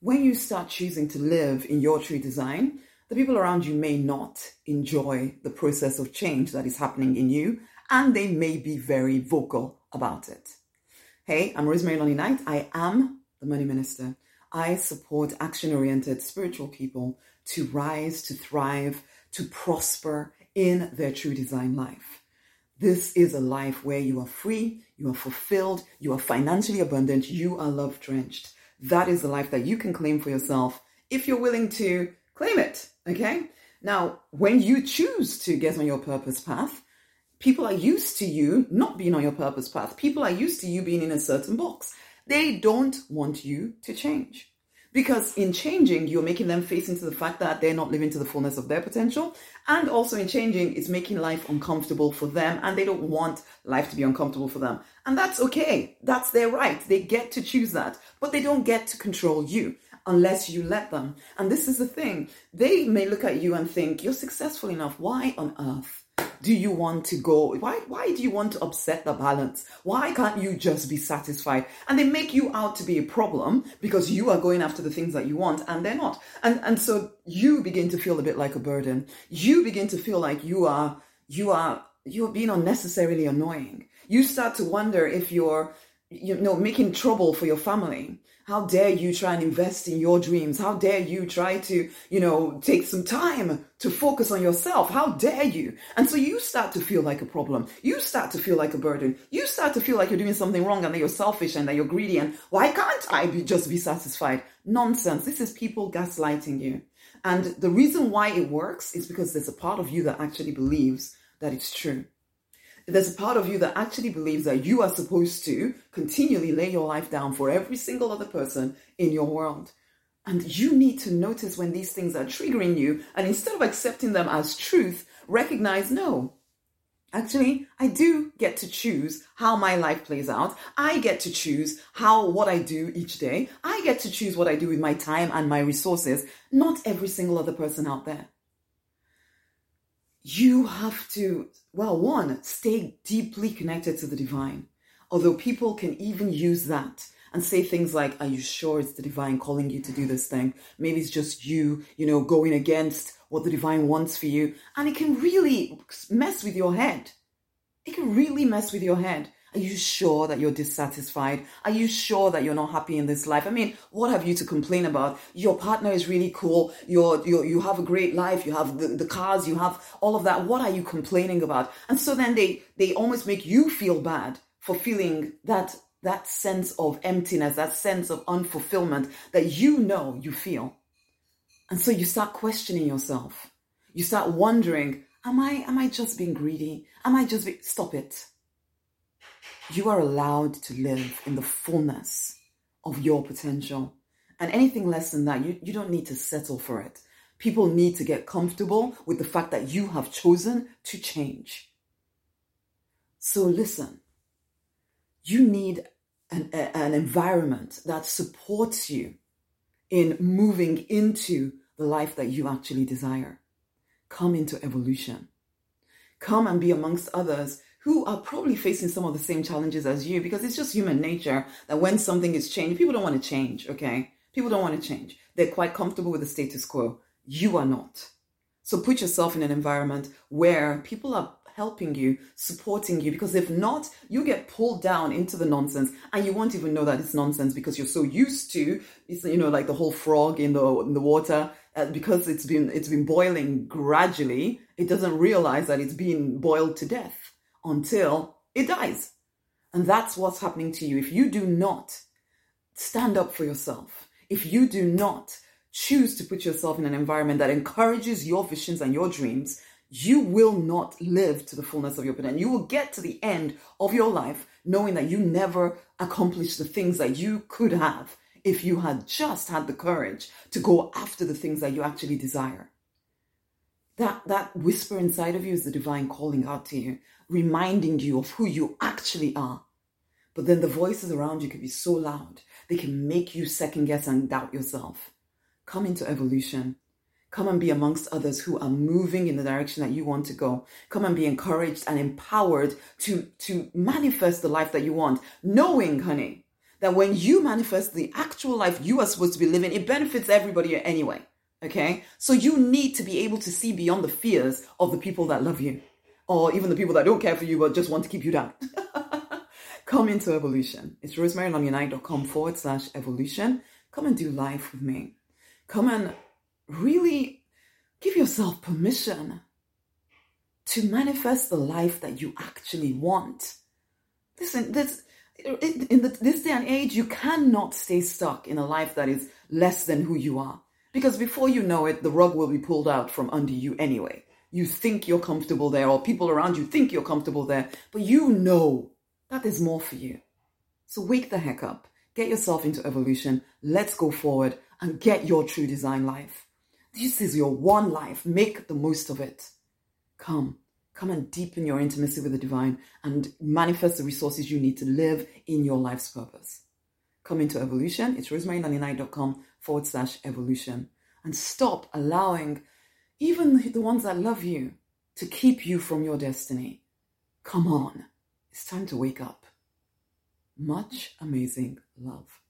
when you start choosing to live in your true design, the people around you may not enjoy the process of change that is happening in you, and they may be very vocal about it. Hey, I'm Rosemary Lonnie Knight. I am the Money Minister. I support action oriented spiritual people to rise, to thrive, to prosper in their true design life. This is a life where you are free, you are fulfilled, you are financially abundant, you are love drenched. That is the life that you can claim for yourself if you're willing to claim it. Okay? Now, when you choose to get on your purpose path, people are used to you not being on your purpose path. People are used to you being in a certain box. They don't want you to change. Because in changing, you're making them face into the fact that they're not living to the fullness of their potential. And also in changing, it's making life uncomfortable for them and they don't want life to be uncomfortable for them. And that's okay. That's their right. They get to choose that, but they don't get to control you unless you let them. And this is the thing. They may look at you and think, you're successful enough. Why on earth do you want to go? Why, why do you want to upset the balance? Why can't you just be satisfied? And they make you out to be a problem because you are going after the things that you want and they're not. And, and so you begin to feel a bit like a burden. You begin to feel like you are, you are, you're being unnecessarily annoying. You start to wonder if you're, you know, making trouble for your family. How dare you try and invest in your dreams? How dare you try to, you know, take some time to focus on yourself? How dare you? And so you start to feel like a problem. You start to feel like a burden. You start to feel like you're doing something wrong and that you're selfish and that you're greedy and why can't I be, just be satisfied? Nonsense. This is people gaslighting you. And the reason why it works is because there's a part of you that actually believes that it's true there's a part of you that actually believes that you are supposed to continually lay your life down for every single other person in your world. And you need to notice when these things are triggering you, and instead of accepting them as truth, recognize no. Actually, I do get to choose how my life plays out. I get to choose how what I do each day. I get to choose what I do with my time and my resources, not every single other person out there you have to, well, one, stay deeply connected to the divine. Although people can even use that and say things like, Are you sure it's the divine calling you to do this thing? Maybe it's just you, you know, going against what the divine wants for you. And it can really mess with your head. It can really mess with your head. Are you sure that you're dissatisfied? Are you sure that you're not happy in this life? I mean, what have you to complain about? Your partner is really cool. You're, you're you have a great life. You have the, the cars. You have all of that. What are you complaining about? And so then they they almost make you feel bad for feeling that that sense of emptiness, that sense of unfulfillment that you know you feel. And so you start questioning yourself. You start wondering, am I am I just being greedy? Am I just be- stop it? You are allowed to live in the fullness of your potential. And anything less than that, you, you don't need to settle for it. People need to get comfortable with the fact that you have chosen to change. So listen, you need an, a, an environment that supports you in moving into the life that you actually desire. Come into evolution. Come and be amongst others who are probably facing some of the same challenges as you because it's just human nature that when something is changed, people don't want to change, okay? People don't want to change. They're quite comfortable with the status quo. You are not. So put yourself in an environment where people are helping you, supporting you, because if not, you get pulled down into the nonsense and you won't even know that it's nonsense because you're so used to, it's, you know, like the whole frog in the, in the water, uh, because it's been, it's been boiling gradually, it doesn't realize that it's being boiled to death until it dies. And that's what's happening to you. If you do not stand up for yourself, if you do not choose to put yourself in an environment that encourages your visions and your dreams, you will not live to the fullness of your potential. You will get to the end of your life knowing that you never accomplished the things that you could have if you had just had the courage to go after the things that you actually desire. That, that whisper inside of you is the divine calling out to you reminding you of who you actually are. But then the voices around you can be so loud, they can make you second guess and doubt yourself. Come into evolution. Come and be amongst others who are moving in the direction that you want to go. Come and be encouraged and empowered to, to manifest the life that you want, knowing, honey, that when you manifest the actual life you are supposed to be living, it benefits everybody anyway. Okay? So you need to be able to see beyond the fears of the people that love you or even the people that don't care for you but just want to keep you down. Come into evolution. It's rosemarylamyunite.com forward slash evolution. Come and do life with me. Come and really give yourself permission to manifest the life that you actually want. Listen, this in this day and age, you cannot stay stuck in a life that is less than who you are. Because before you know it, the rug will be pulled out from under you anyway. You think you're comfortable there, or people around you think you're comfortable there, but you know that there's more for you. So wake the heck up, get yourself into evolution, let's go forward and get your true design life. This is your one life, make the most of it. Come, come and deepen your intimacy with the divine and manifest the resources you need to live in your life's purpose. Come into evolution. It's rosemary99.com forward slash evolution. And stop allowing even the ones that love you to keep you from your destiny. Come on. It's time to wake up. Much amazing love.